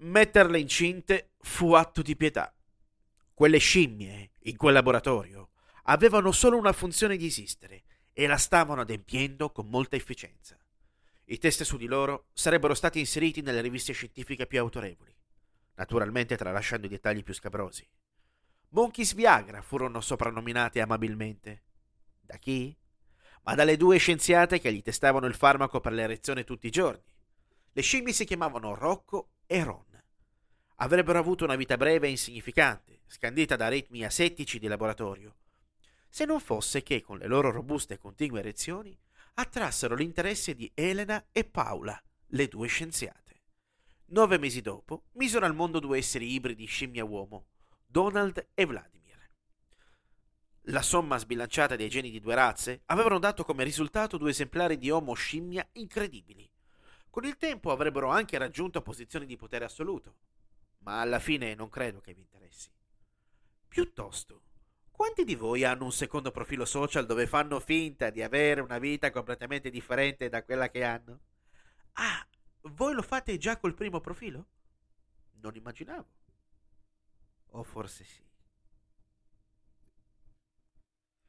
Metterle incinte fu atto di pietà. Quelle scimmie, in quel laboratorio, avevano solo una funzione di esistere e la stavano adempiendo con molta efficienza. I test su di loro sarebbero stati inseriti nelle riviste scientifiche più autorevoli, naturalmente tralasciando i dettagli più scabrosi. Monkeys Viagra furono soprannominate amabilmente. Da chi? Ma dalle due scienziate che gli testavano il farmaco per l'erezione tutti i giorni. Le scimmie si chiamavano Rocco e Ron. Avrebbero avuto una vita breve e insignificante, scandita da ritmi asettici di laboratorio, se non fosse che con le loro robuste e continue erezioni attrassero l'interesse di Elena e Paula, le due scienziate. Nove mesi dopo misero al mondo due esseri ibridi scimmia-uomo, Donald e Vladimir. La somma sbilanciata dei geni di due razze avevano dato come risultato due esemplari di Homo scimmia incredibili. Con il tempo avrebbero anche raggiunto posizioni di potere assoluto, ma alla fine non credo che vi interessi. Piuttosto, quanti di voi hanno un secondo profilo social dove fanno finta di avere una vita completamente differente da quella che hanno? Ah, voi lo fate già col primo profilo? Non immaginavo. O forse sì.